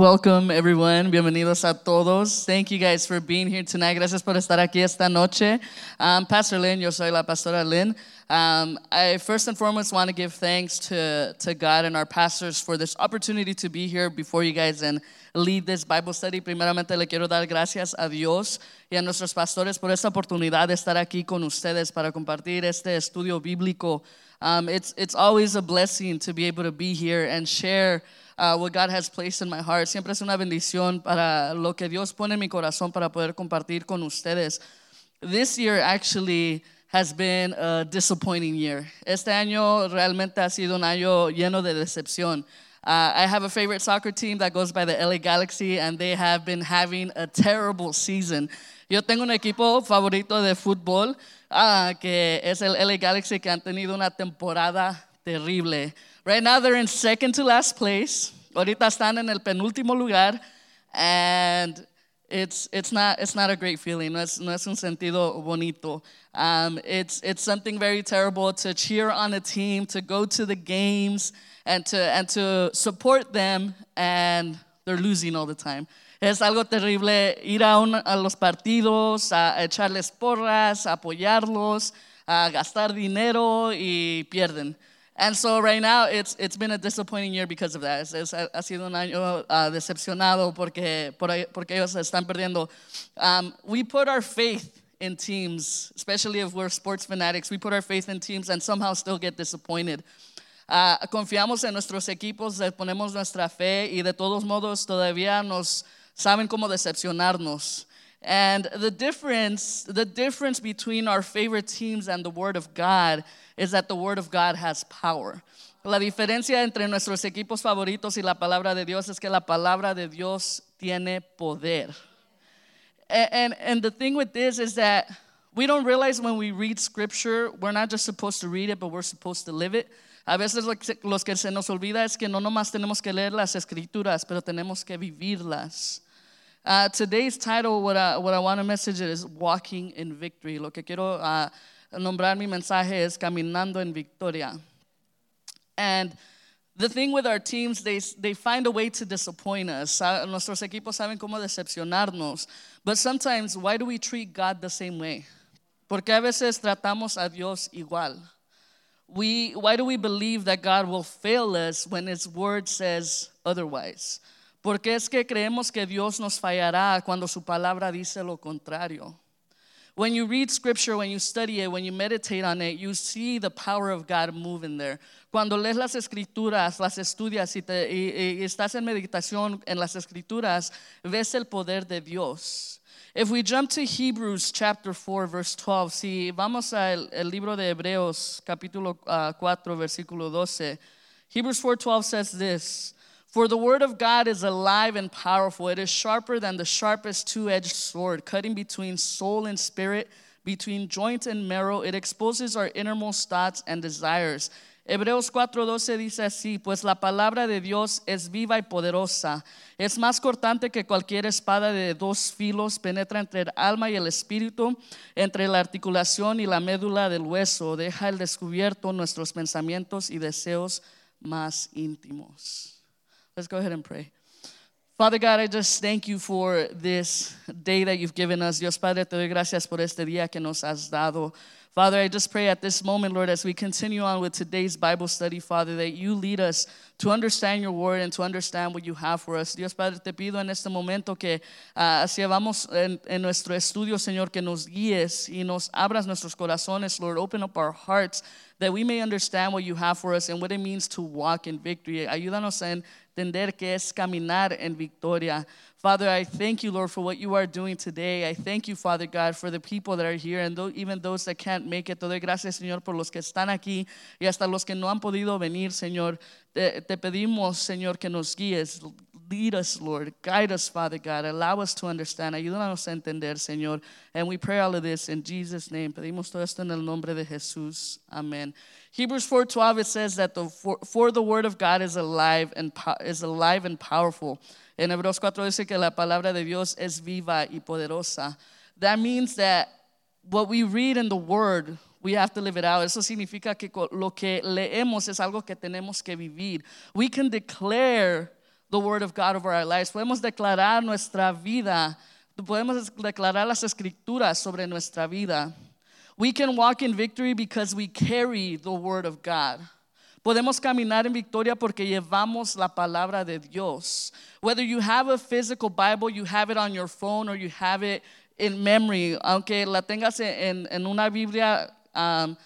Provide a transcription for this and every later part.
Welcome, everyone. Bienvenidos a todos. Thank you guys for being here tonight. Gracias por estar aquí esta noche. Um, Pastor Lin, yo soy la pastora Lin. Um, I first and foremost want to give thanks to, to God and our pastors for this opportunity to be here before you guys and lead this Bible study. Primeramente le quiero dar gracias a Dios y a nuestros pastores por esta oportunidad de estar aquí con ustedes para compartir este estudio bíblico. Um, it's, it's always a blessing to be able to be here and share uh, what God has placed in my heart. Siempre es una bendición para lo que Dios pone en mi corazón para poder compartir con ustedes. This year actually has been a disappointing year. Este año realmente ha sido un año lleno de decepción. Uh, I have a favorite soccer team that goes by the LA Galaxy, and they have been having a terrible season. Yo tengo un equipo favorito de fútbol uh, que es el LA Galaxy, que han tenido una temporada terrible. Right now, they're in second to last place. Ahorita están en el penúltimo lugar, and it's, it's, not, it's not a great feeling. No es, no es un sentido bonito. Um, it's, it's something very terrible to cheer on a team, to go to the games, and to, and to support them, and they're losing all the time. Es algo terrible ir a, un, a los partidos, a, echarles porras, apoyarlos, a gastar dinero y pierden. And so right now it's, it's been a disappointing year because of that. Es, es, ha sido un año uh, decepcionado porque, porque ellos están perdiendo. Um, we put our faith in teams, especially if we're sports fanatics. We put our faith in teams and somehow still get disappointed. Uh, confiamos en nuestros equipos, ponemos nuestra fe y de todos modos todavía nos saben cómo decepcionarnos. And the difference, the difference between our favorite teams and the Word of God is that the Word of God has power. La diferencia entre nuestros equipos favoritos y la palabra de Dios es que la palabra de Dios tiene poder. And, and, and the thing with this is that we don't realize when we read scripture, we're not just supposed to read it, but we're supposed to live it. A veces los que se nos olvida es que no nomás tenemos que leer las escrituras, pero tenemos que vivirlas. Uh, today's title, what I, what I want to message is Walking in Victory. Lo que quiero uh, nombrar mi mensaje es Caminando en Victoria. And the thing with our teams, they, they find a way to disappoint us. Uh, nuestros equipos saben cómo decepcionarnos. But sometimes, why do we treat God the same way? Porque a veces tratamos a Dios igual. We, why do we believe that God will fail us when His word says otherwise? Porque es que creemos que Dios nos fallará cuando su palabra dice lo contrario. When you read scripture, when you study it, when you meditate on it, you see the power of God moving there. Cuando lees las escrituras, las estudias y, te, y, y estás en meditación en las escrituras, ves el poder de Dios. If we jump to Hebrews chapter 4, verse 12, si vamos al el libro de Hebreos, capítulo uh, 4, versículo 12, Hebrews 4:12 says this. For the word of God is alive and powerful. It is sharper than the sharpest two edged sword, cutting between soul and spirit, between joint and marrow. It exposes our innermost thoughts and desires. Hebreos 4:12 dice así, pues la palabra de Dios es viva y poderosa, es más cortante que cualquier espada de dos filos, penetra entre el alma y el espíritu, entre la articulación y la médula del hueso, deja al descubierto nuestros pensamientos y deseos más íntimos. Let's go ahead and pray. Father God, I just thank you for this day that you've given us. Dios Padre, te doy gracias por este día que nos has dado. Father, I just pray at this moment, Lord, as we continue on with today's Bible study, Father, that you lead us to understand your word and to understand what you have for us. Dios Padre, te pido en este momento que uh, hacia vamos en, en nuestro estudio, Señor, que nos guíes y nos abras nuestros corazones, Lord. Open up our hearts that we may understand what you have for us and what it means to walk in victory. Ayúdanos a entender que es caminar en victoria. Father, I thank you, Lord, for what you are doing today. I thank you, Father God, for the people that are here and even those that can't make it. Te doy gracias, Señor, por los que están aquí y hasta los que no han podido venir, Señor. Te, te pedimos, Señor, que nos guíes. Lead us, Lord. Guide us, Father God. Allow us to understand. Ayúdanos a entender, Señor. And we pray all of this in Jesus' name. Pedimos todo esto en el nombre de Jesús. Amen. Hebrews 4:12 it says that the for, for, the word of God is alive and is alive and powerful. En Hebreos 4 dice que la palabra de Dios es viva y poderosa. That means that what we read in the word, we have to live it out. Eso significa que lo que leemos es algo que tenemos que vivir. We can declare the word of God over our lives. Podemos declarar nuestra vida. Podemos declarar las escrituras sobre nuestra vida. We can walk in victory because we carry the word of God. Podemos caminar en victoria porque llevamos la palabra de Dios. Whether you have a physical Bible, you have it on your phone, or you have it in memory, aunque la tengas en, en una Biblia um,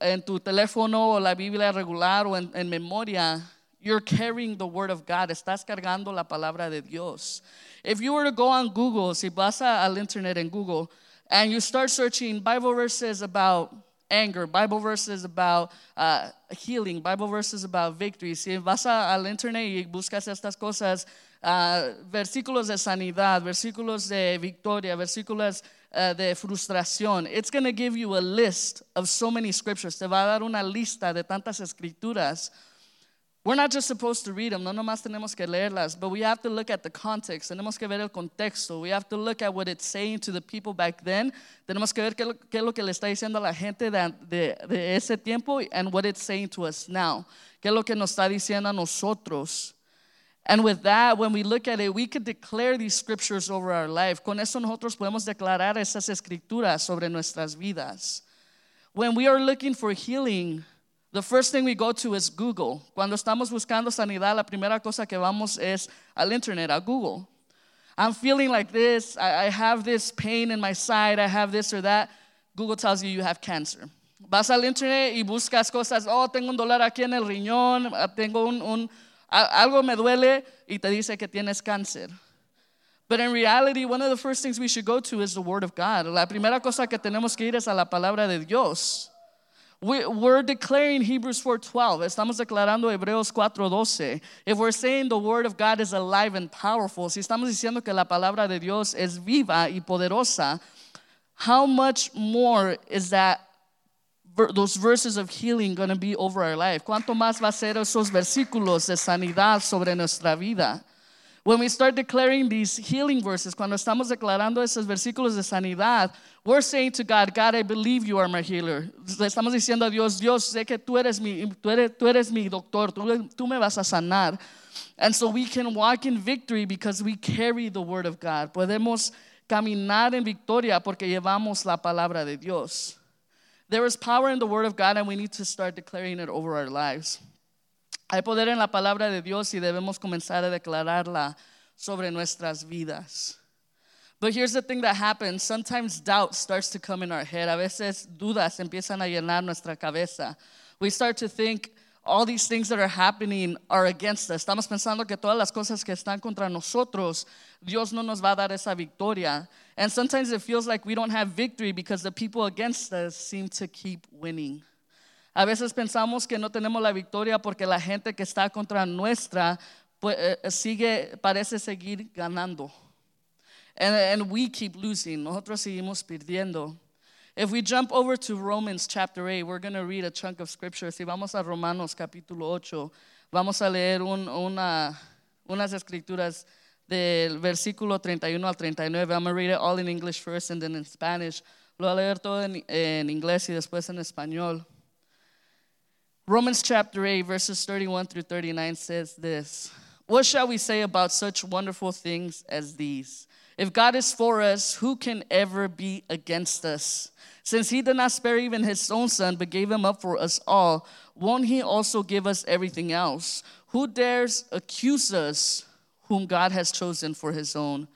en tu teléfono o la Biblia regular o en, en memoria, you're carrying the word of God. Estás cargando la palabra de Dios. If you were to go on Google, si vas al internet en Google, and you start searching Bible verses about anger, Bible verses about uh, healing, Bible verses about victory. Si vas al internet y buscas estas cosas, uh, versículos de sanidad, versículos de victoria, versículos uh, de frustración, it's going to give you a list of so many scriptures. Te va a dar una lista de tantas escrituras we're not just supposed to read them, no nomás tenemos que leerlas, but we have to look at the context. Tenemos que ver el contexto. We have to look at what it's saying to the people back then. Tenemos que ver qué, qué es lo que le está diciendo a la gente de, de, de ese tiempo and what it's saying to us now. Qué es lo que nos está diciendo a nosotros. And with that, when we look at it, we could declare these scriptures over our life. Con eso nosotros podemos declarar esas escrituras sobre nuestras vidas. When we are looking for healing, the first thing we go to is Google. Cuando estamos buscando sanidad, la primera cosa que vamos es al internet, a Google. I'm feeling like this. I, I have this pain in my side. I have this or that. Google tells you you have cancer. Vas al internet y buscas cosas. Oh, tengo un dolor aquí en el riñón. Ah, tengo un, un algo me duele y te dice que tienes cáncer. But in reality, one of the first things we should go to is the Word of God. La primera cosa que tenemos que ir es a la palabra de Dios. We're declaring Hebrews 4:12. Estamos declarando Hebreos 4:12. If we're saying the word of God is alive and powerful, si estamos diciendo que la palabra de Dios es viva y poderosa, how much more is that those verses of healing going to be over our life? ¿Cuánto más va a ser esos versículos de sanidad sobre nuestra vida? When we start declaring these healing verses, cuando estamos declarando esos versículos de sanidad, we're saying to God, God, I believe you are my healer. Le estamos diciendo a Dios, Dios, sé que tú eres mi, tú eres, tú eres mi doctor, tú, tú me vas a sanar. And so we can walk in victory because we carry the word of God. Podemos caminar en victoria porque llevamos la palabra de Dios. There is power in the word of God and we need to start declaring it over our lives. Hay poder en la palabra de Dios y debemos comenzar a declararla sobre nuestras vidas. But here's the thing that happens. Sometimes doubt starts to come in our head. A veces dudas empiezan a llenar nuestra cabeza. We start to think all these things that are happening are against us. Estamos pensando que todas las cosas que están contra nosotros, Dios no nos va a dar esa victoria. And sometimes it feels like we don't have victory because the people against us seem to keep winning. A veces pensamos que no tenemos la victoria porque la gente que está contra nuestra pues, eh, sigue, parece seguir ganando. And, and we keep losing. Nosotros seguimos perdiendo. If we jump over to Romans chapter 8, we're going to read a chunk of scripture. Si vamos a Romanos capítulo 8, vamos a leer un, una, unas escrituras del versículo 31 al 39. I'm going to read it all in English first and then in Spanish. Lo voy a leer todo en, en inglés y después en español. Romans chapter 8, verses 31 through 39 says this What shall we say about such wonderful things as these? If God is for us, who can ever be against us? Since he did not spare even his own son, but gave him up for us all, won't he also give us everything else? Who dares accuse us whom God has chosen for his own?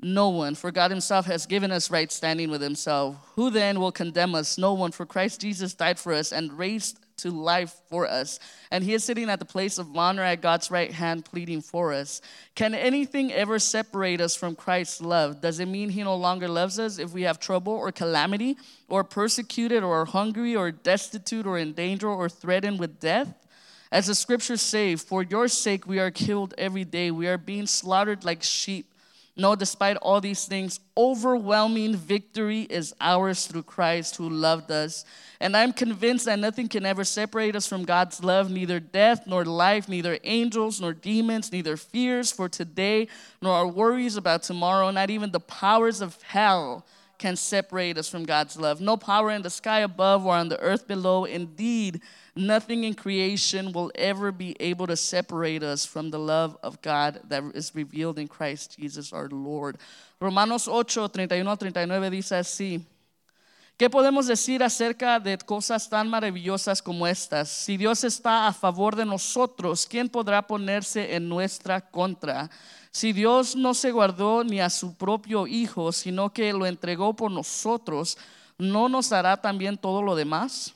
No one, for God Himself has given us right standing with Himself. Who then will condemn us? No one, for Christ Jesus died for us and raised to life for us. And He is sitting at the place of honor at God's right hand, pleading for us. Can anything ever separate us from Christ's love? Does it mean He no longer loves us if we have trouble or calamity, or persecuted, or hungry, or destitute, or in danger, or threatened with death? As the scriptures say, for your sake we are killed every day, we are being slaughtered like sheep. No, despite all these things, overwhelming victory is ours through Christ who loved us. And I'm convinced that nothing can ever separate us from God's love, neither death nor life, neither angels nor demons, neither fears for today nor our worries about tomorrow, not even the powers of hell can separate us from God's love. No power in the sky above or on the earth below. Indeed, nothing in creation will ever be able to separate us from the love of God that is revealed in Christ Jesus our Lord. Romanos 8, 31 39 dice así. ¿Qué podemos decir acerca de cosas tan maravillosas como estas? Si Dios está a favor de nosotros, ¿quién podrá ponerse en nuestra contra? Si Dios no se guardó ni a su propio Hijo, sino que lo entregó por nosotros, ¿no nos dará también todo lo demás?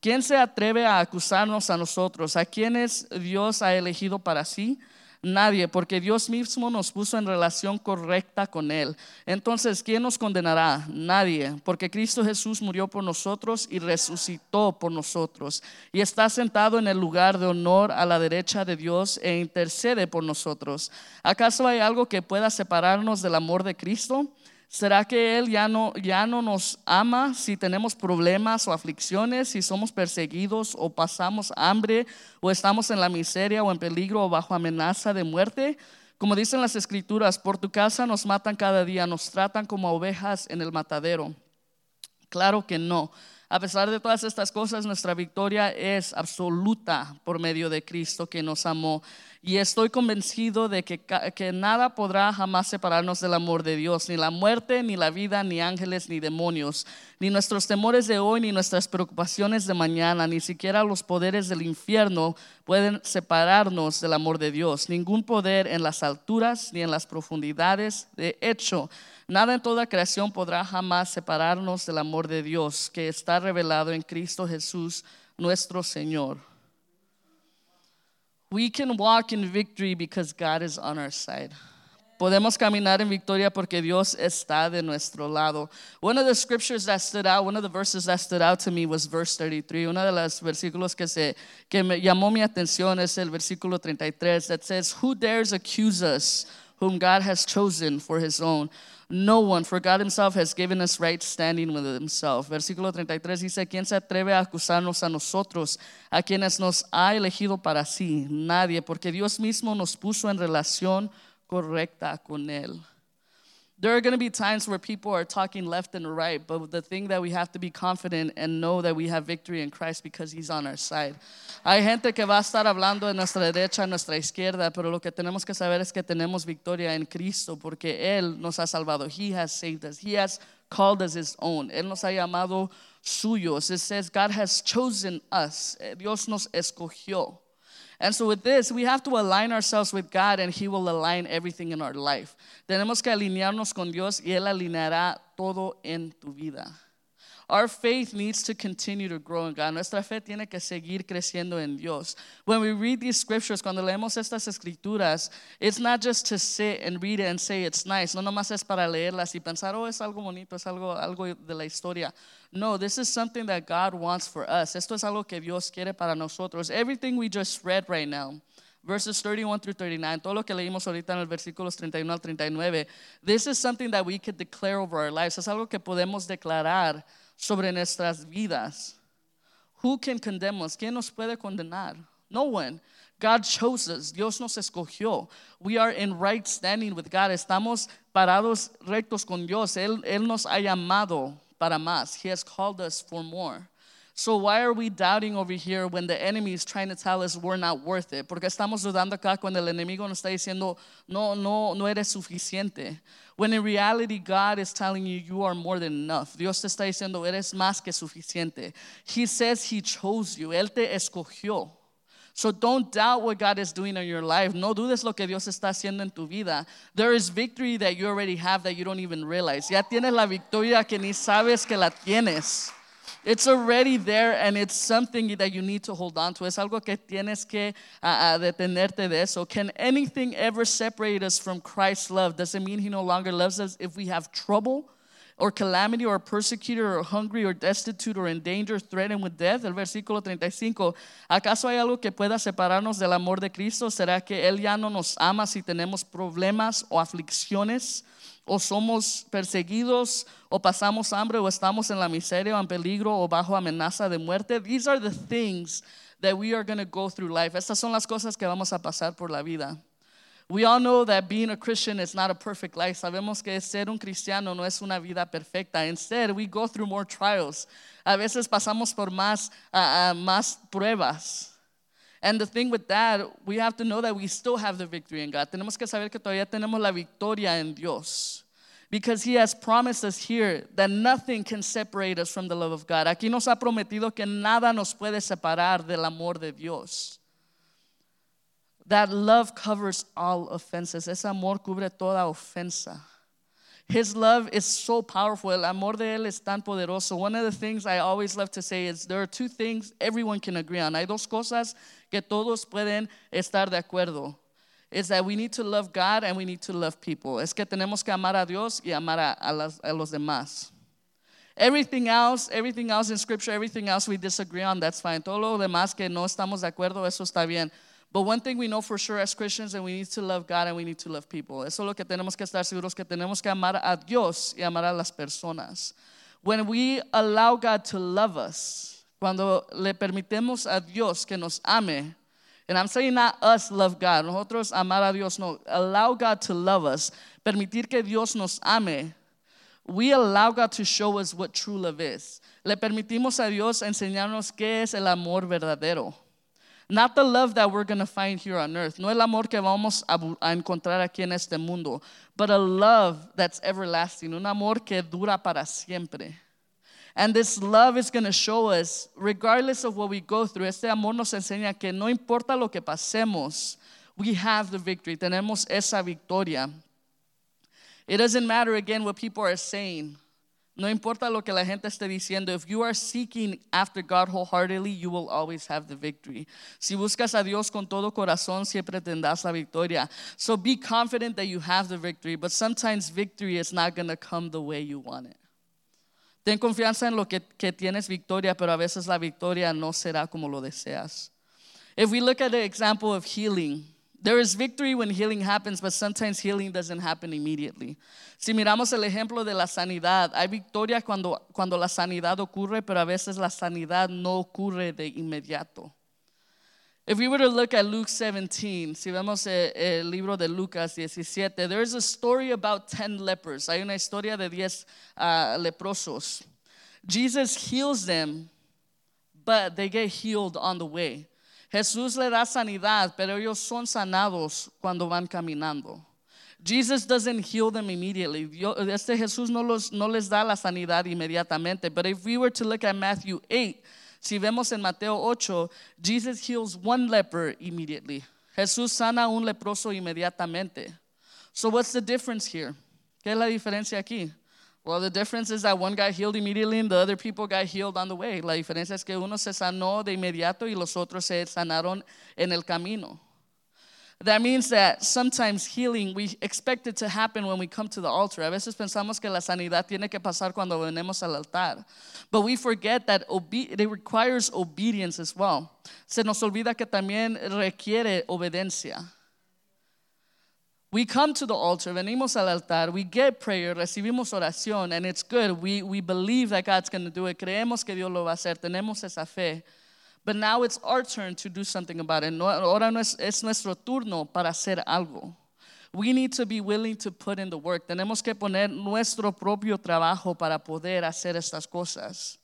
¿Quién se atreve a acusarnos a nosotros? ¿A quienes Dios ha elegido para sí? Nadie, porque Dios mismo nos puso en relación correcta con Él. Entonces, ¿quién nos condenará? Nadie, porque Cristo Jesús murió por nosotros y resucitó por nosotros. Y está sentado en el lugar de honor a la derecha de Dios e intercede por nosotros. ¿Acaso hay algo que pueda separarnos del amor de Cristo? ¿Será que Él ya no, ya no nos ama si tenemos problemas o aflicciones, si somos perseguidos o pasamos hambre o estamos en la miseria o en peligro o bajo amenaza de muerte? Como dicen las escrituras, por tu casa nos matan cada día, nos tratan como ovejas en el matadero. Claro que no. A pesar de todas estas cosas, nuestra victoria es absoluta por medio de Cristo que nos amó. Y estoy convencido de que, que, nada podrá jamás separarnos del amor de Dios, ni la muerte, ni la vida, ni ángeles, ni demonios, ni nuestros temores de hoy, ni nuestras preocupaciones de mañana, ni siquiera los poderes del infierno pueden separarnos del amor de Dios. Ningún poder en las alturas ni en las profundidades. De hecho, nada en toda creación podrá jamás separarnos del amor de Dios que está revelado en Cristo Jesús, nuestro Señor. We can walk in victory because God is on our side. Podemos caminar en victoria porque Dios está de nuestro lado. One of the scriptures that stood out, one of the verses that stood out to me was verse 33. Uno de los versículos que, se, que me llamó mi atención es el versículo 33 that says, Who dares accuse us whom God has chosen for his own? No one, for God himself has given us right standing with himself. Versículo 33 dice, ¿quién se atreve a acusarnos a nosotros, a quienes nos ha elegido para sí? Nadie, porque Dios mismo nos puso en relación correcta con él. There are going to be times where people are talking left and right, but the thing that we have to be confident and know that we have victory in Christ because He's on our side. Hay gente que va a estar hablando de nuestra derecha, a nuestra izquierda, pero lo que tenemos que saber es que tenemos victoria en Cristo porque Él nos ha salvado. He has saved us. He has called us His own. Él nos ha llamado suyos. It says God has chosen us. Eh, Dios nos escogió. And so with this, we have to align ourselves with God and He will align everything in our life. Tenemos que alinearnos con Dios y Él alineará todo en tu vida. Our faith needs to continue to grow in God. Nuestra fe tiene que seguir creciendo en Dios. When we read these scriptures, cuando leemos estas escrituras, it's not just to sit and read it and say it's nice. No nomás es para leerlas y pensar, oh, es algo bonito, es algo, algo de la historia. No, this is something that God wants for us. Esto es algo que Dios quiere para nosotros. Everything we just read right now, verses 31 through 39, todo lo que leímos ahorita en el versículos 31 al 39, this is something that we could declare over our lives. Es algo que podemos declarar sobre nuestras vidas. Who can condemn us? ¿Quién nos puede condenar? No one. God chose us. Dios nos escogió. We are in right standing with God. Estamos parados rectos con Dios. Él, Él nos ha llamado para más. He has called us for more. So why are we doubting over here when the enemy is trying to tell us we're not worth it? Porque estamos dudando acá cuando el enemigo nos está diciendo no no no eres suficiente. When in reality God is telling you you are more than enough. Dios te está diciendo eres más que suficiente. He says he chose you. Él te escogió. So don't doubt what God is doing in your life. No dudes lo que Dios está haciendo en tu vida. There is victory that you already have that you don't even realize. Ya tienes la victoria que ni sabes que la tienes. It's already there and it's something that you need to hold on to. Es algo que tienes que uh, detenerte de eso. Can anything ever separate us from Christ's love? Does it mean He no longer loves us if we have trouble? or calamity or persecuted or hungry or destitute or in danger, threatened with death. El versículo 35. ¿Acaso hay algo que pueda separarnos del amor de Cristo? ¿Será que Él ya no nos ama si tenemos problemas o aflicciones? O somos perseguidos, o pasamos hambre, o estamos en la miseria, o en peligro, o bajo amenaza de muerte. These are the things that we are going to go through life. Estas son las cosas que vamos a pasar por la vida. We all know that being a Christian is not a perfect life. Sabemos que ser un cristiano no es una vida perfecta. Instead, we go through more trials. A veces pasamos por más, más pruebas. And the thing with that, we have to know that we still have the victory in God. Tenemos que saber que todavía tenemos la victoria en Dios. Because He has promised us here that nothing can separate us from the love of God. Aquí nos ha prometido que nada nos puede separar del amor de Dios. That love covers all offenses. Ese amor cubre toda ofensa. His love is so powerful. El amor de Él es tan poderoso. One of the things I always love to say is there are two things everyone can agree on. Hay dos cosas que todos pueden estar de acuerdo. Is that we need to love God and we need to love people. Es que tenemos que amar a Dios y amar a, a, las, a los demás. Everything else, everything else in scripture, everything else we disagree on, that's fine. Todo lo demás que no estamos de acuerdo, eso está bien. But one thing we know for sure as Christians, and we need to love God and we need to love people. Eso es lo que tenemos que estar seguros que tenemos que amar a Dios y amar a las personas. When we allow God to love us, cuando le permitemos a Dios que nos ame, and I'm saying not us love God, nosotros amar a Dios, no, allow God to love us, permitir que Dios nos ame, we allow God to show us what true love is. Le permitimos a Dios enseñarnos qué es el amor verdadero. Not the love that we're going to find here on earth. No el amor que vamos a, encontrar aquí en este mundo. But a love that's everlasting. Un amor que dura para siempre. And this love is going to show us, regardless of what we go through, este amor nos enseña que no importa lo que pasemos, we have the victory. Tenemos esa victoria. It doesn't matter again what people are saying. No importa lo que la gente esté diciendo, if you are seeking after God wholeheartedly, you will always have the victory. Si buscas a Dios con todo corazón, siempre tendrás la victoria. So be confident that you have the victory, but sometimes victory is not going to come the way you want it. Ten confianza en lo que, que tienes victoria, pero a veces la victoria no será como lo deseas. If we look at the example of healing, there is victory when healing happens, but sometimes healing doesn't happen immediately. Si miramos el ejemplo de la sanidad, hay victoria cuando, cuando la sanidad ocurre, pero a veces la sanidad no ocurre de inmediato. If we were to look at Luke 17, si vemos el, el libro de Lucas 17, there is a story about 10 lepers. Hay una historia de 10 uh, leprosos. Jesus heals them, but they get healed on the way. Jesús le da sanidad, pero ellos son sanados cuando van caminando. Jesus doesn't heal them immediately. Este Jesús no, los, no les da la sanidad inmediatamente. But if we were to look at Matthew 8, si vemos en Mateo 8, Jesus heals one leper immediately. Jesús sana un leproso inmediatamente. So what's the difference here? ¿Qué es la diferencia aquí? Well, the difference is that one got healed immediately and the other people got healed on the way. La diferencia es que uno se sanó de inmediato y los otros se sanaron en el camino. That means that sometimes healing, we expect it to happen when we come to the altar. A veces pensamos que la sanidad tiene que pasar cuando venimos al altar. But we forget that it requires obedience as well. Se nos olvida que también requiere obediencia. We come to the altar, venimos al altar, we get prayer, recibimos oración, and it's good. We, we believe that God's going to do it. Creemos que Dios lo va a hacer. Tenemos esa fe. But now it's our turn to do something about it. Ahora no es, es nuestro turno para hacer algo. We need to be willing to put in the work. Tenemos que poner nuestro propio trabajo para poder hacer estas cosas.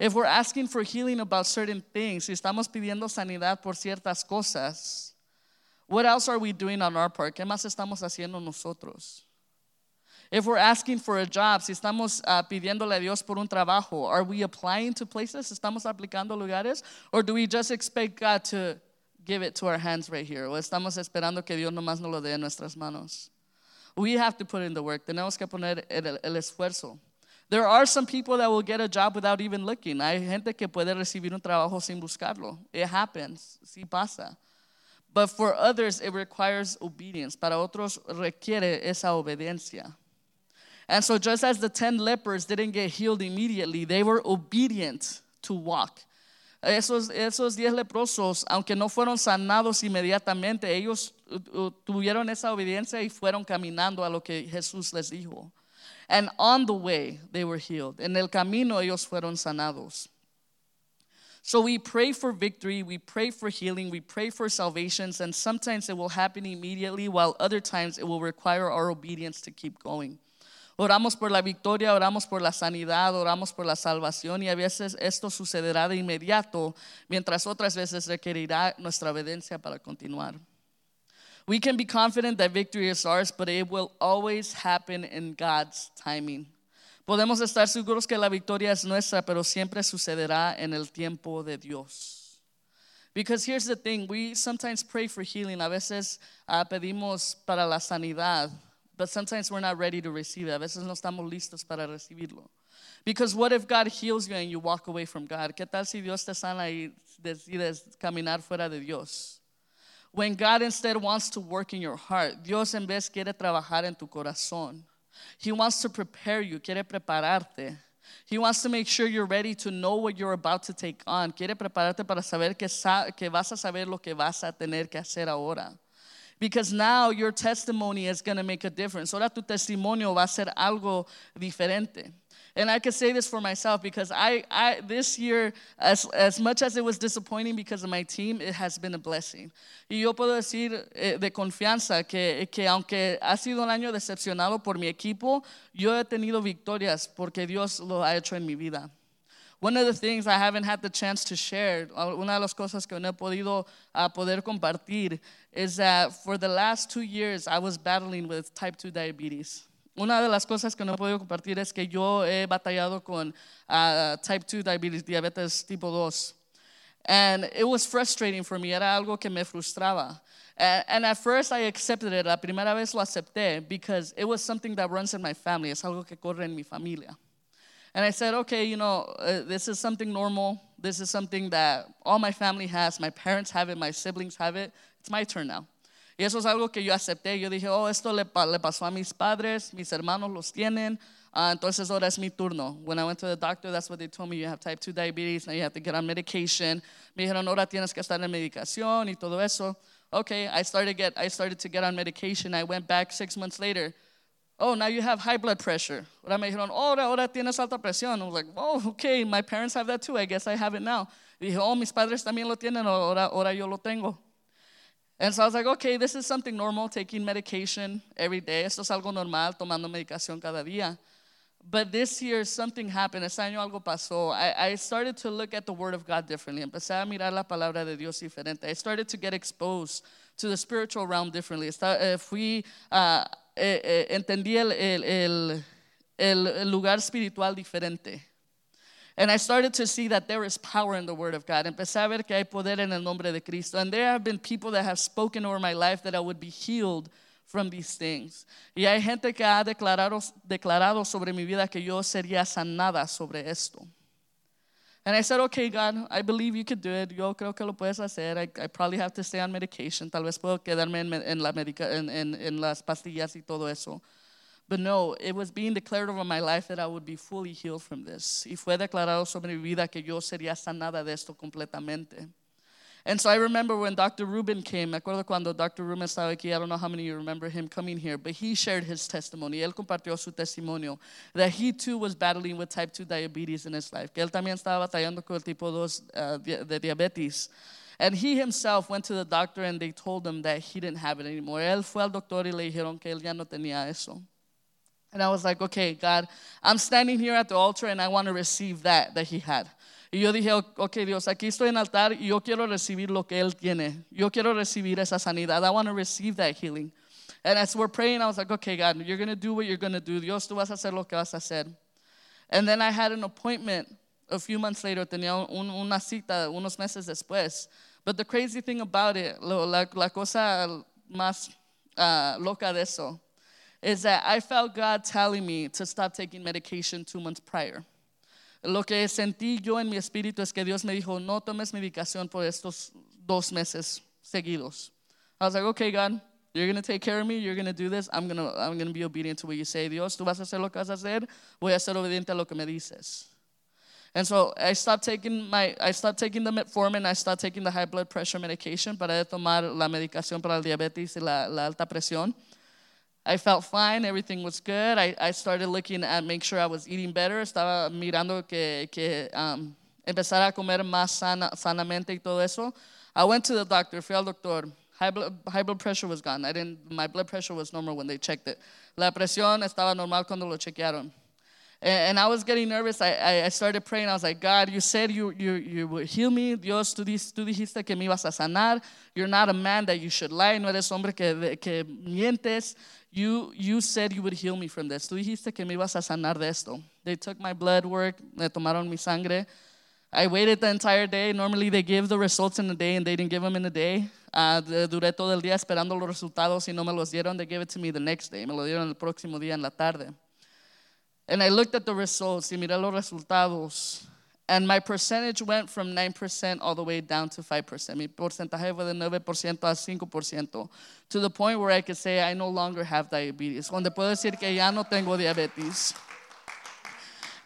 If we're asking for healing about certain things, si estamos pidiendo sanidad por ciertas cosas, what else are we doing on our part? ¿Qué más estamos haciendo nosotros? If we're asking for a job, si estamos uh, pidiéndole a Dios por un trabajo, are we applying to places? ¿Estamos aplicando lugares? Or do we just expect God to give it to our hands right here? ¿O estamos esperando que Dios nomás nos lo dé en nuestras manos? We have to put in the work. Tenemos que poner el, el esfuerzo. There are some people that will get a job without even looking. Hay gente que puede recibir un trabajo sin buscarlo. It happens. Sí pasa. But for others, it requires obedience. Para otros requiere esa obediencia. And so, just as the 10 lepers didn't get healed immediately, they were obedient to walk. Esos, esos 10 leprosos, aunque no fueron sanados inmediatamente, ellos tuvieron esa obediencia y fueron caminando a lo que Jesús les dijo. And on the way, they were healed. En el camino, ellos fueron sanados. So we pray for victory, we pray for healing, we pray for salvations, and sometimes it will happen immediately, while other times it will require our obedience to keep going. Oramos por la victoria, oramos por la sanidad, oramos por la salvación y a veces esto sucederá de inmediato, mientras otras veces requerirá nuestra obediencia para continuar. We can be confident that victory is ours, but it will always happen in God's timing. Podemos estar seguros que la victoria es nuestra, pero siempre sucederá en el tiempo de Dios. Because here's the thing, we sometimes pray for healing, a veces uh, pedimos para la sanidad, but sometimes we're not ready to receive it. A veces no estamos listos para recibirlo. Because what if God heals you and you walk away from God? ¿Qué tal si Dios te sana y decides caminar fuera de Dios? When God instead wants to work in your heart, Dios en vez quiere trabajar en tu corazón. He wants to prepare you, quiere prepararte. He wants to make sure you're ready to know what you're about to take on. Quiere prepararte para saber que, que vas a saber lo que vas a tener que hacer ahora. Because now your testimony is going to make a difference. Ahora tu testimonio va a ser algo diferente. And I can say this for myself because I, I this year, as, as much as it was disappointing because of my team, it has been a blessing. Y yo puedo decir eh, de confianza que, que aunque ha sido un año decepcionado por mi equipo, yo he tenido victorias porque Dios lo ha hecho en mi vida. One of the things I haven't had the chance to share, una de las cosas que no he podido uh, poder compartir, is that for the last two years I was battling with type 2 diabetes. Una de las cosas que no he podido compartir es que yo he batallado con uh, type 2 diabetes, diabetes tipo 2. And it was frustrating for me, era algo que me frustraba. And, and, at first I accepted it, la primera vez lo acepté because it was something that runs in my family, es algo que corre en mi familia. And I said, okay, you know, uh, this is something normal. This is something that all my family has. My parents have it, my siblings have it. It's my turn now. Y eso es algo que yo acepté. Yo dije, oh, esto le, le pasó a mis padres, mis hermanos los tienen. Uh, entonces ahora es mi turno. When I went to the doctor, that's what they told me. You have type 2 diabetes, now you have to get on medication. Me dijeron, ahora tienes que estar en medicación y todo eso. Okay, I started, get, I started to get on medication. I went back six months later. Oh, now you have high blood pressure. Ahora me dijeron, oh, ahora, tienes alta presión. I was like, oh, okay, my parents have that too. I guess I have it now. Dije, oh, mis padres también lo tienen, ahora, ahora yo lo tengo. And so I was like, okay, this is something normal, taking medication every day. Esto es algo normal, tomando medicación cada día. But this year, something happened. Este año algo pasó. I, I started to look at the Word of God differently. Empecé a mirar la palabra de Dios diferente. I started to get exposed to the spiritual realm differently. Eh, fui, uh, entendí el, el, el, el lugar espiritual diferente. And I started to see that there is power in the Word of God. Empecé a ver que hay poder en el nombre de Cristo. And there have been people that have spoken over my life that I would be healed from these things. Y hay gente que ha declarado, declarado sobre mi vida que yo sería sanada sobre esto. And I said, okay, God, I believe you could do it. Yo creo que lo puedes hacer. I, I probably have to stay on medication. Tal vez puedo quedarme en, en, la medica, en, en, en las pastillas y todo eso. But no, it was being declared over my life that I would be fully healed from this. Y fue declarado sobre mi vida que yo sería sanada de esto completamente. And so I remember when Dr. Rubin came, me acuerdo cuando Dr. Rubin estaba aquí, I don't know how many of you remember him coming here, but he shared his testimony. Él compartió su testimonio that he too was battling with type 2 diabetes in his life, que él también estaba batallando con el tipo 2 uh, de diabetes. And he himself went to the doctor and they told him that he didn't have it anymore. Él fue al doctor y le dijeron que él ya no tenía eso. And I was like, okay, God, I'm standing here at the altar and I want to receive that that he had. Y yo dije, ok Dios, aquí estoy en altar y yo quiero recibir lo que Él tiene. Yo quiero recibir esa sanidad. I want to receive that healing. And as we're praying, I was like, okay, God, you're going to do what you're going to do. Dios, tú vas a hacer lo que vas a hacer. And then I had an appointment a few months later. Tenía un, una cita unos meses después. But the crazy thing about it, la, la cosa más uh, loca de eso, is that I felt God telling me to stop taking medication two months prior. Lo que sentí yo en mi espíritu es que Dios me dijo, no tomes medicación por estos dos meses seguidos. I was like, okay, God, you're going to take care of me, you're going to do this, I'm going I'm gonna be obedient to what you say. Dios, tú vas a hacer lo que vas a hacer, voy a ser obediente a lo que me dices. And so I stopped taking my, I stopped taking the metformin, I stopped taking the high blood pressure medication para tomar la medicación para el diabetes y la, la alta presión. I felt fine, everything was good. I, I started looking at make sure I was eating better. Estaba mirando que, que um, empezar a comer más sana, sanamente y todo eso, I went to the doctor, fui al doctor. High blood, high blood pressure was gone. I didn't, my blood pressure was normal when they checked it. La presión estaba normal cuando lo chequearon. And, I was getting nervous. I, I, started praying. I was like, God, you said you, you, you would heal me. Dios, tú, dijiste que me ibas a sanar. You're not a man that you should lie. No eres hombre que, que mientes. You, you said you would heal me from this. Tú dijiste que me ibas a sanar de esto. They took my blood work. Me tomaron mi sangre. I waited the entire day. Normally they give the results in a day and they didn't give them in a day. Uh, duré todo el día esperando los resultados y no me los dieron. They gave it to me the next day. Me lo dieron el próximo día en la tarde. And I looked at the results y miré los resultados. And my percentage went from 9% all the way down to 5%. Mi porcentaje fue de 9% a 5%. To the point where I could say I no longer have diabetes. Donde puedo decir que ya no tengo diabetes.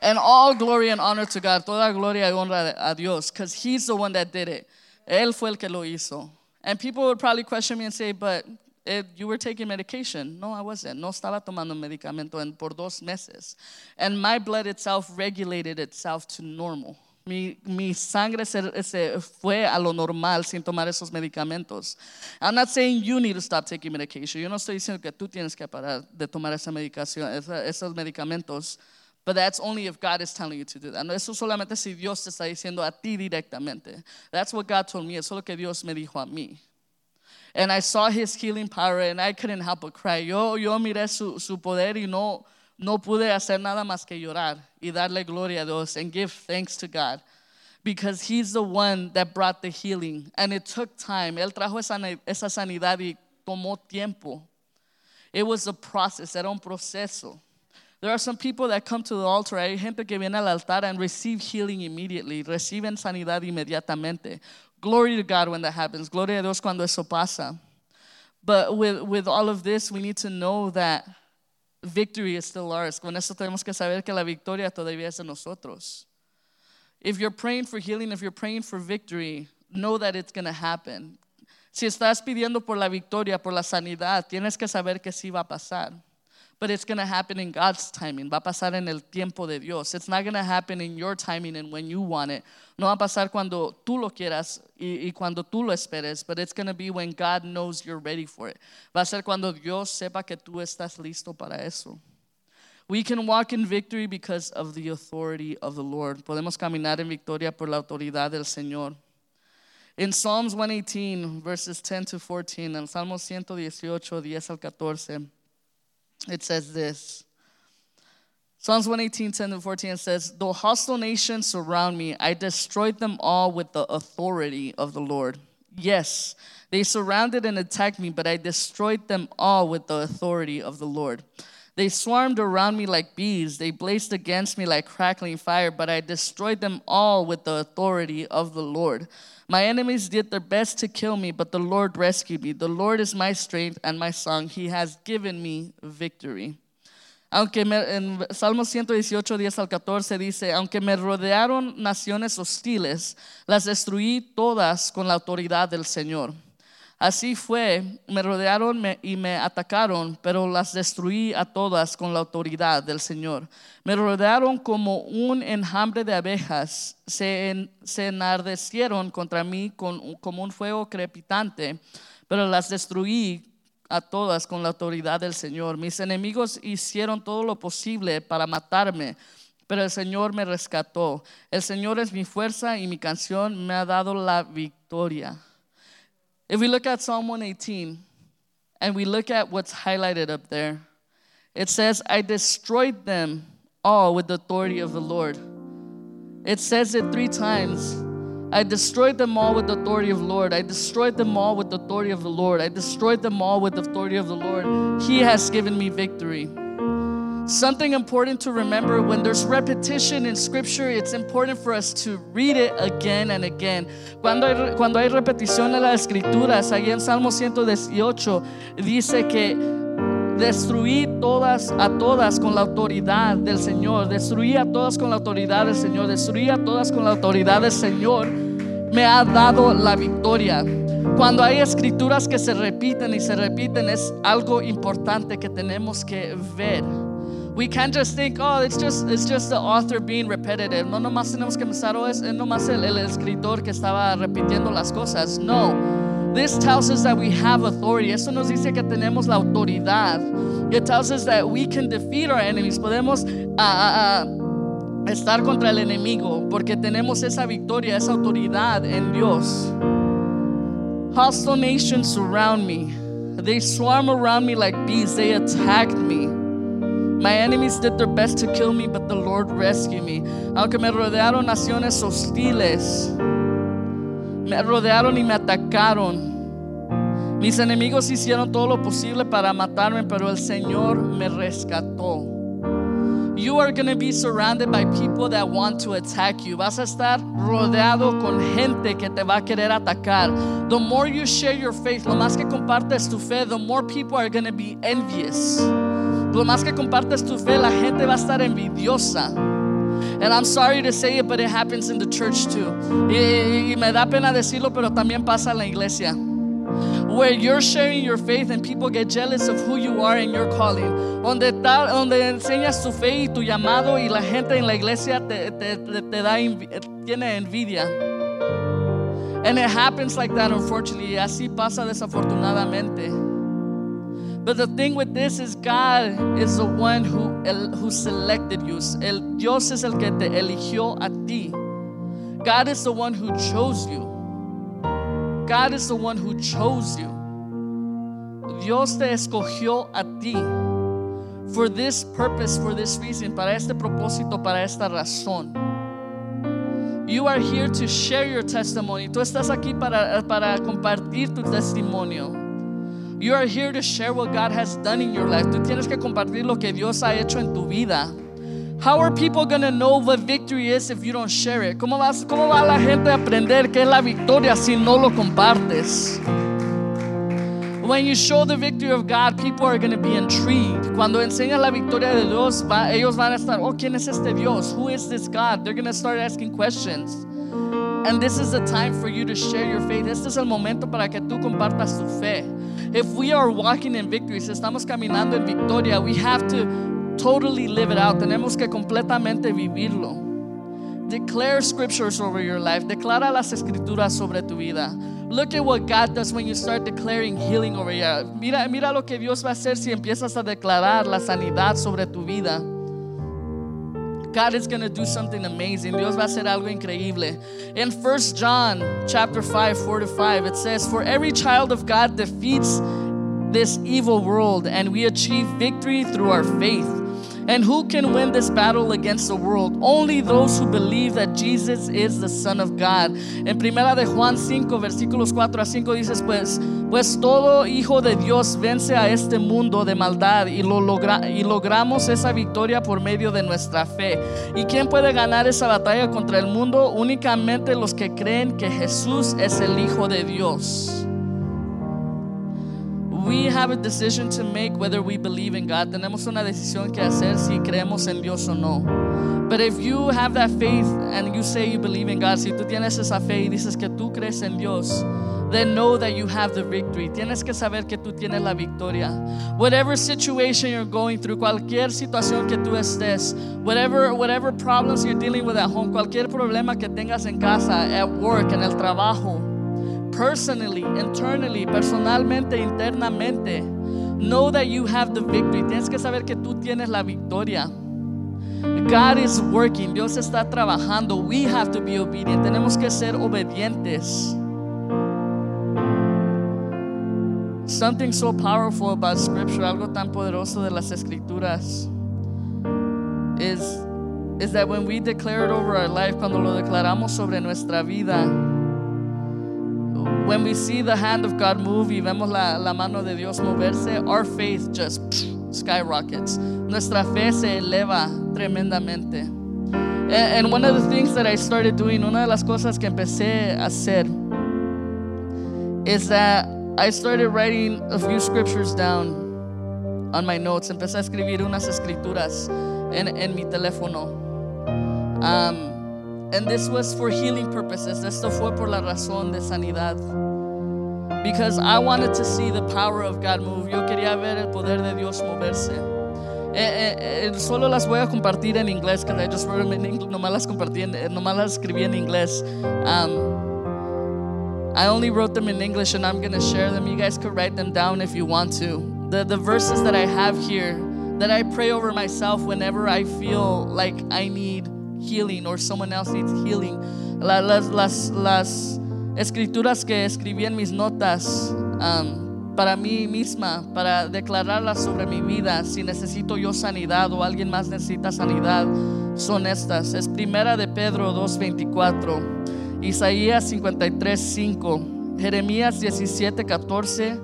And all glory and honor to God. Toda gloria y honra a Dios. Because He's the one that did it. Él fue el que lo hizo. And people would probably question me and say, but Eh, you were taking medication. No, I wasn't. No estaba tomando medicamento en, por dos meses. And my blood itself regulated itself to normal. Mi, mi sangre se, se fue a lo normal sin tomar esos medicamentos. I'm not saying you need to stop taking medication. Yo no estoy diciendo que tú tienes que parar de tomar esa medicación, esa, esos medicamentos. But that's only if God is telling you to do that. No, eso solamente si Dios te está diciendo a ti directamente. That's what God told me. Eso es lo que Dios me dijo a mí. And I saw his healing power and I couldn't help but cry. Yo, yo miré su, su poder y no, no pude hacer nada más que llorar y darle gloria a Dios and give thanks to God. Because he's the one that brought the healing. And it took time. Él trajo esa, sanidad y tomó tiempo. It was a process, era un proceso. There are some people that come to the altar. Hay gente que viene al altar and receive healing immediately, reciben sanidad inmediatamente. Glory to God when that happens. Gloria a Dios cuando eso pasa. But with, with all of this, we need to know that victory is still ours. Con eso tenemos que saber que la victoria todavía es de nosotros. If you're praying for healing, if you're praying for victory, know that it's going to happen. Si estás pidiendo por la victoria, por la sanidad, tienes que saber que sí va a pasar. But it's going to happen in God's timing. Va a pasar en el tiempo de Dios. It's not going to happen in your timing and when you want it. No va a pasar cuando tú lo quieras y, y cuando tú lo esperes. But it's going to be when God knows you're ready for it. Va a ser cuando Dios sepa que tú estás listo para eso. We can walk in victory because of the authority of the Lord. Podemos caminar en victoria por la autoridad del Señor. In Psalms 118, verses 10 to 14, en Salmo 118, 10 al 14 it says this. Psalms 118, 10 to 14 says, Though hostile nations surround me, I destroyed them all with the authority of the Lord. Yes, they surrounded and attacked me, but I destroyed them all with the authority of the Lord. They swarmed around me like bees. They blazed against me like crackling fire, but I destroyed them all with the authority of the Lord. My enemies did their best to kill me, but the Lord rescued me. The Lord is my strength and my song. He has given me victory. Aunque me, en Salmo 118, 10 al 14 dice, aunque me rodearon naciones hostiles, las destruí todas con la autoridad del Señor. Así fue, me rodearon y me atacaron, pero las destruí a todas con la autoridad del Señor. Me rodearon como un enjambre de abejas, se, enardecieron contra mí como un fuego crepitante, pero las destruí a todas con la autoridad del Señor. Mis enemigos hicieron todo lo posible para matarme, pero el Señor me rescató. El Señor es mi fuerza y mi canción me ha dado la victoria. If we look at Psalm 118 and we look at what's highlighted up there, it says, I destroyed them all with the authority of the Lord. It says it three times. I destroyed them all with the authority of the Lord. I destroyed them all with the authority of the Lord. I destroyed them all with the authority of the Lord. He has given me victory. Something important to remember when there's repetition in scripture, it's important for us to read it again and again. Cuando hay, cuando hay repetición en las escrituras, ahí en Salmo 118 dice que destruí todas a todas con la autoridad del Señor, destruí a todas con la autoridad del Señor, destruí a todas con la autoridad del Señor, me ha dado la victoria. Cuando hay escrituras que se repiten y se repiten, es algo importante que tenemos que ver. We can't just think, oh, it's just, it's just the author being repetitive. No, nomás tenemos que pensar, oh, es, es nomás el, el escritor que estaba repitiendo las cosas. No. This tells us that we have authority. Esto nos dice que tenemos la autoridad. It tells us that we can defeat our enemies. Podemos uh, uh, estar contra el enemigo porque tenemos esa victoria, esa autoridad en Dios. Hostile nations surround me. They swarm around me like bees. They attacked me. My enemies did their best to kill me, but the Lord rescued me. Aunque me rodearon naciones hostiles, me rodearon y me atacaron. Mis enemigos hicieron todo lo posible para matarme, pero el Señor me rescató. You are going to be surrounded by people that want to attack you. Vas a estar rodeado con gente que te va a querer atacar. The more you share your faith, lo más que compartes tu fe, the more people are going to be envious. Lo más que compartes tu fe, la gente va a estar envidiosa. And I'm sorry to say it, but it happens in the church too. Y, y me da pena decirlo, pero también pasa en la iglesia. Where you're sharing your faith and people get jealous of who you are and your calling. Donde, ta, donde enseñas tu fe y tu llamado y la gente en la iglesia te, da, tiene envidia. And it happens like that, unfortunately. Así pasa desafortunadamente. But the thing with this is God is the one who, el, who selected you. El Dios es el que te eligió a ti. God is the one who chose you. God is the one who chose you. Dios te escogió a ti. For this purpose, for this reason, para este propósito, para esta razón. You are here to share your testimony. Tú estás aquí para, para compartir tu testimonio. You are here to share what God has done in your life. Tú tienes que compartir lo que Dios ha hecho en tu vida. How are people going to know what victory is if you don't share it? ¿Cómo, vas, ¿Cómo va la gente a aprender qué es la victoria si no lo compartes? When you show the victory of God, people are going to be intrigued. Cuando enseñas la victoria de Dios, va, ellos van a estar, oh, ¿quién es este Dios? Who is this God? They're going to start asking questions. And this is the time for you to share your faith. Este es el momento para que tú compartas tu fe. If we are walking in victory, si estamos caminando en victoria, we have to totally live it out. Tenemos que completamente vivirlo. Declare scriptures over your life. Declara las escrituras sobre tu vida. Look at what God does when you start declaring healing over your Mira, mira lo que Dios va a hacer si empiezas a declarar la sanidad sobre tu vida. God is going to do something amazing. Dios va a hacer algo increíble. In 1 John chapter 5, 4 to 5, it says, For every child of God defeats this evil world, and we achieve victory through our faith. And who can win this battle against the world? Only those who believe that Jesus is the Son of God. En primera de Juan 5, versículos 4 a 5 dices, pues, pues todo hijo de Dios vence a este mundo de maldad y, lo logra, y logramos esa victoria por medio de nuestra fe. ¿Y quién puede ganar esa batalla contra el mundo? Únicamente los que creen que Jesús es el Hijo de Dios. We have a decision to make whether we believe in God. Tenemos una decisión que hacer si creemos en Dios o no. But if you have that faith and you say you believe in God, si tú tienes esa fe y dices que tú crees en Dios, then know that you have the victory. Tienes que saber que tú tienes la victoria. Whatever situation you're going through, cualquier situación que tú estés, whatever, whatever problems you're dealing with at home, cualquier problema que tengas en casa, at work, en el trabajo, personally, internally, personalmente, internamente. Know that you have the victory. Tienes que saber que tú tienes la victoria. God is working. Dios está trabajando. We have to be obedient. Tenemos que ser obedientes. Something so powerful about scripture, algo tan poderoso de las escrituras, is, is that when we declare it over our life, cuando lo declaramos sobre nuestra vida, when we see the hand of God move vemos la, la mano de Dios moverse, our faith just skyrockets. Nuestra fe se eleva tremendamente. And, and one of the things that I started doing, una de las cosas que empecé a hacer, is that I started writing a few scriptures down on my notes. Empecé a escribir unas escrituras en, en mi teléfono. Um, and this was for healing purposes. Esto fue por la razón de sanidad. Because I wanted to see the power of God move. Yo quería ver el poder de Dios moverse. Eh, eh, eh, solo las voy a compartir en inglés, because I just wrote them in English. Nomás las compartí, en, eh, nomás las escribí en inglés. Um, I only wrote them in English and I'm going to share them. You guys could write them down if you want to. The, the verses that I have here that I pray over myself whenever I feel like I need healing or someone else needs healing. La- Las, las, las escrituras que escribí en mis notas um, para mí misma, para declararlas sobre mi vida, si necesito yo sanidad o alguien más necesita sanidad, son estas. Es primera de Pedro 2.24. Isaías 53, 5, Jeremías 17, 14,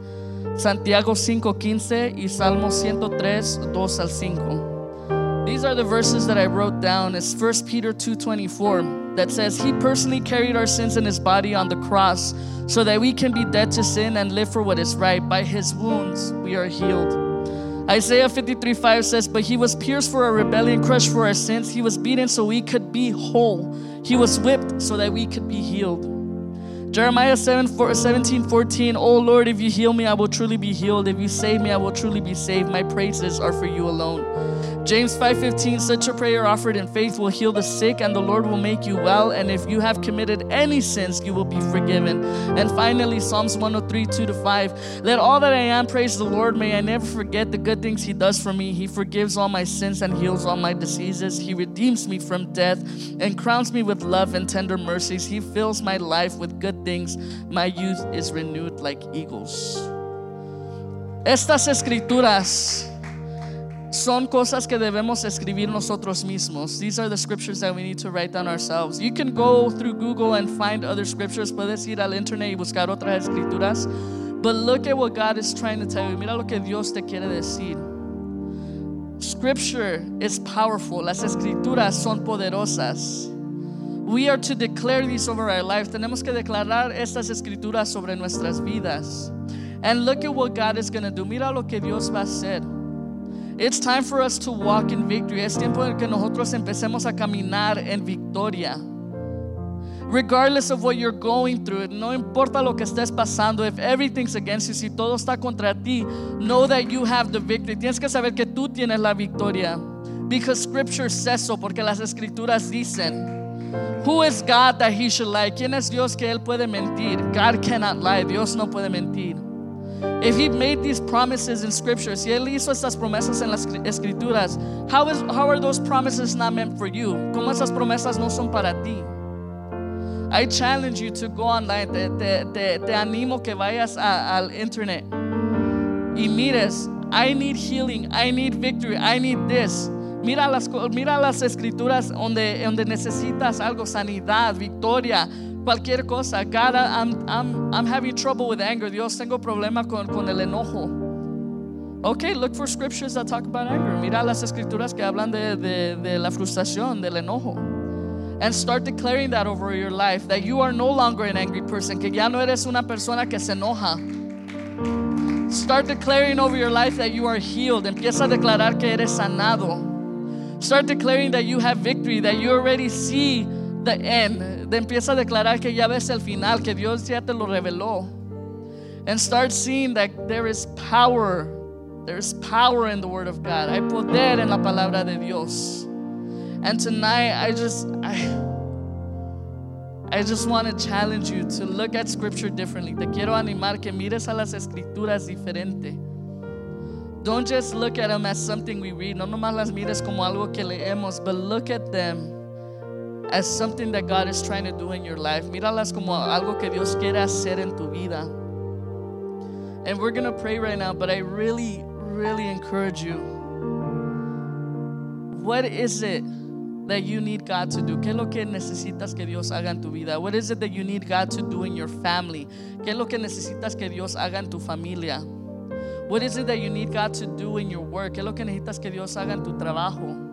Santiago 5, 15 y Salmo 103, 2 al 5. These are the verses that I wrote down. It's 1 Peter 2:24 that says he personally carried our sins in his body on the cross so that we can be dead to sin and live for what is right. By his wounds we are healed. Isaiah 53 5 says, But he was pierced for our rebellion, crushed for our sins. He was beaten so we could be whole. He was whipped so that we could be healed. Jeremiah 7, 4, 17 14, Oh Lord, if you heal me, I will truly be healed. If you save me, I will truly be saved. My praises are for you alone. James 5:15 such a prayer offered in faith will heal the sick and the Lord will make you well and if you have committed any sins you will be forgiven. And finally Psalms 103 2 to 5 let all that I am praise the Lord may I never forget the good things he does for me. He forgives all my sins and heals all my diseases. He redeems me from death and crowns me with love and tender mercies. He fills my life with good things. My youth is renewed like eagles. Estas escrituras son cosas que debemos escribir nosotros mismos. These are the scriptures that we need to write down ourselves. You can go through Google and find other scriptures. Puedes ir al internet y buscar otras escrituras. But look at what God is trying to tell you. Mira lo que Dios te quiere decir. Scripture is powerful. Las escrituras son poderosas. We are to declare these over our life. Tenemos que declarar estas escrituras sobre nuestras vidas. And look at what God is going to do. Mira lo que Dios va a hacer. It's time for us to walk in victory. Es tiempo en que nosotros empecemos a caminar en victoria. Regardless of what you're going through, no importa lo que estés pasando, if everything's against you, si todo está contra ti, know that you have the victory. Tienes que saber que tú tienes la victoria. Because scripture says so, porque las escrituras dicen. Who is God that he should lie? ¿Quién es Dios que él puede mentir? God cannot lie. Dios no puede mentir. If he made these promises in scripture, si él hizo estas promesas en las escrituras, how, is, are those promises not meant for you? ¿Cómo esas promesas no son para ti? I challenge you to go online. Te, te, te, te animo que vayas al internet y mires, I need healing, I need victory, I need this. Mira las, mira las escrituras donde, donde necesitas algo, sanidad, victoria, cualquier cosa. God, I'm, I'm, I'm having trouble with anger. Dios, tengo problema con, con el enojo. Okay, look for scriptures that talk about anger. Mira las escrituras que hablan de, de, de la frustración, del enojo. And start declaring that over your life that you are no longer an angry person, que ya no eres una persona que se enoja. Start declaring over your life that you are healed. Empieza a declarar que eres sanado. Start declaring that you have victory, that you already see the end. De empieza a declarar que ya ves el final, que Dios ya te lo reveló. And start seeing that there is power. There is power in the Word of God. Hay poder en la palabra de Dios. And tonight, I just, I, I just want to challenge you to look at Scripture differently. Te quiero animar que mires a las Escrituras diferente. Don't just look at them as something we read. No nomás las mires como algo que leemos, but look at them as something that God is trying to do in your life. Míralas como algo que Dios quiere hacer en tu vida. And we're going to pray right now, but I really, really encourage you. What is it that you need God to do? ¿Qué es lo que necesitas que Dios haga en tu vida? What is it that you need God to do in your family? ¿Qué es lo que necesitas que Dios haga en tu familia? What is it that you need God to do in your work? ¿Qué es lo que necesitas que Dios haga en tu trabajo?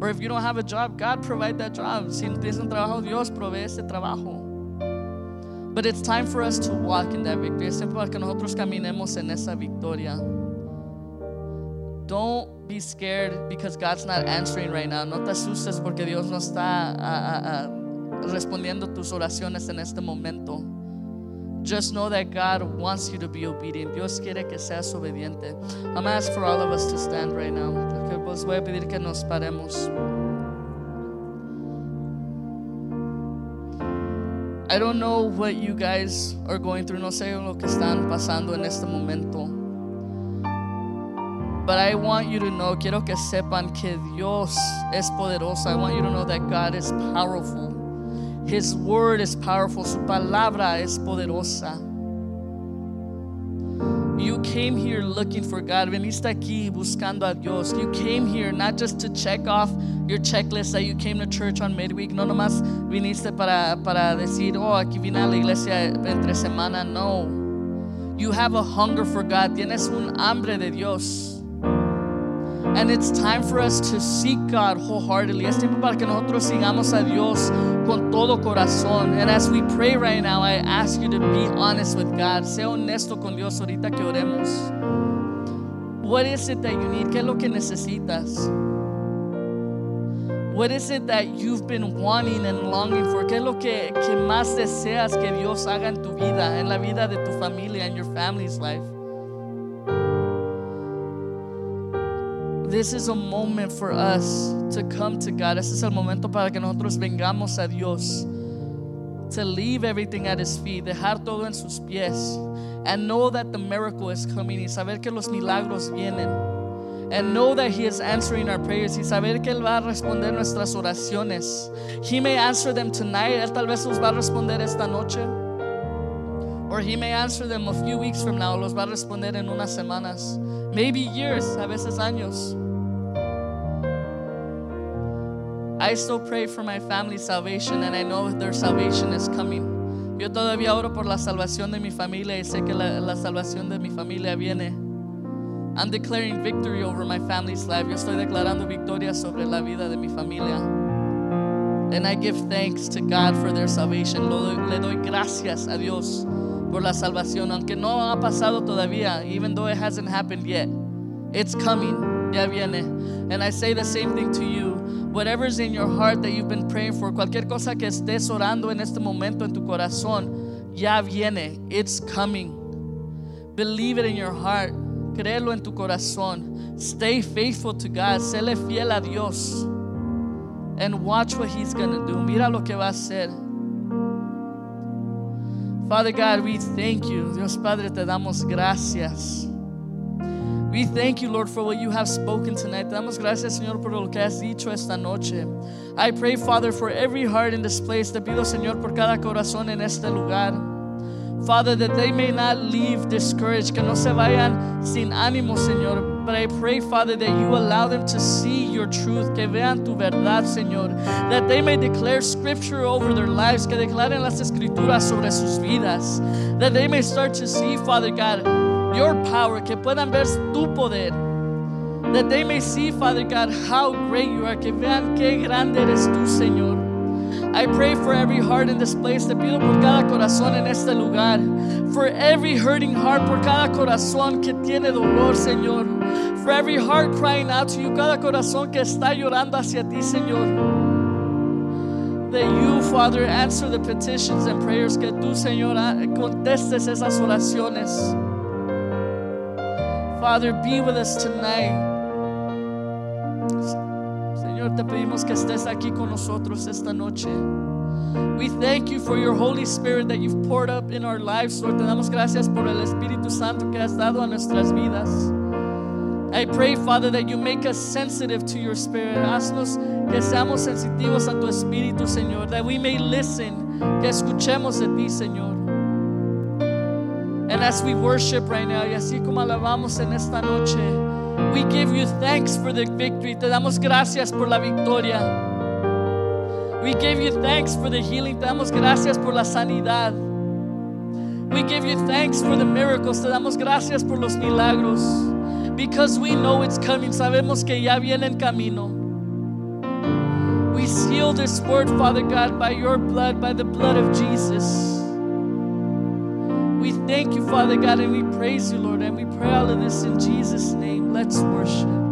Or if you don't have a job, God provide that job. Si no tienes un trabajo, Dios provee ese trabajo. But it's time for us to walk in that victory. Es tiempo para que nosotros caminemos en esa victoria. Don't be scared because God's not answering right now. No te asustes porque Dios no está ah, ah, ah, respondiendo tus oraciones en este momento. Just know that God wants you to be obedient. Dios quiere que seas obediente. I'm going to ask for all of us to stand right now. Grupos. Voy a pedir que nos paremos. I don't know what you guys are going through. No sé lo que están pasando en este momento. But I want you to know, quiero que sepan que Dios es poderoso. I want you to know that God is powerful. His word is powerful. Su palabra es poderosa. You came here looking for God. Veniste aquí buscando a Dios. You came here not just to check off your checklist that you came to church on midweek. No nomás viniste para, para decir, oh, aquí vine a la iglesia entre semana. No. You have a hunger for God. Tienes un hambre de Dios. And it's time for us to seek God wholeheartedly. Es tiempo para que nosotros sigamos a Dios con todo corazón. And as we pray right now, I ask you to be honest with God. Sé honesto con Dios ahorita que oremos. What is it that you need? ¿Qué es lo que necesitas? What is it that you've been wanting and longing for? ¿Qué es lo que, que más deseas que Dios haga en tu vida, en la vida de tu familia, en your family's life? This is a moment for us to come to God. Este es el momento para que nosotros vengamos a Dios. To leave everything at His feet, dejar todo en sus pies, and know that the miracle is coming, y saber que los milagros vienen, and know that He is answering our prayers, y saber que Él va a responder nuestras oraciones. He may answer them tonight, Él tal vez los va a responder esta noche, or He may answer them a few weeks from now, los va a responder en unas semanas, maybe years, a veces años. I still pray for my family's salvation and I know their salvation is coming. Yo todavía oro por la salvación de mi familia y sé que la, la salvación de mi familia viene. I'm declaring victory over my family's life. Yo estoy declarando victoria sobre la vida de mi familia. And I give thanks to God for their salvation. Le doy gracias a Dios por la salvación, aunque no ha pasado todavía, even though it hasn't happened yet. It's coming. Ya viene. And I say the same thing to you. Whatever's in your heart that you've been praying for, cualquier cosa que estés orando en este momento en tu corazón, ya viene. It's coming. Believe it in your heart. Créelo en tu corazón. Stay faithful to God. Séle fiel a Dios. And watch what He's going to do. Mira lo que va a hacer. Father God, we thank you. Dios Padre, te damos gracias. We thank you, Lord, for what you have spoken tonight. Damos gracias, Señor, por lo que has dicho esta noche. I pray, Father, for every heart in this place. Te pido, Señor, por cada corazón en este lugar. Father, that they may not leave discouraged, que no se vayan sin ánimo, Señor. But I pray, Father, that you allow them to see your truth, que vean tu verdad, Señor. That they may declare scripture over their lives, que declaren las escrituras sobre sus vidas. That they may start to see, Father God, your power, que puedan ver tu poder. That they may see, Father God, how great you are, que vean qué grande eres tú, Señor. I pray for every heart in this place. Te pido por cada corazón en este lugar. For every hurting heart, por cada corazón que tiene dolor, Señor. For every heart crying out to you, cada corazón que está llorando hacia ti, Señor. That you, Father, answer the petitions and prayers. Que tú, Señor, contestes esas oraciones. Father, be with us tonight. Te pedimos que estés aquí con nosotros esta noche. We thank you for your Holy Spirit that you've poured up in our lives, Lord. Te damos gracias por el Espíritu Santo que has dado a nuestras vidas. I pray, Father, that you make us sensitive to your Spirit. Haznos que seamos sensitivos a tu Espíritu, Señor. That we may listen, que escuchemos de ti, Señor. And as we worship right now, y así como alabamos en esta noche, we give you thanks for the victory. Te damos gracias por la victoria. We give you thanks for the healing. Te damos gracias por la sanidad. We give you thanks for the miracles. Te damos gracias por los milagros. Because we know it's coming. Sabemos que ya viene en camino. We seal this word, Father God, by your blood, by the blood of Jesus. We thank you, Father God, and we praise you, Lord, and we pray all of this in Jesus' name. Let's worship.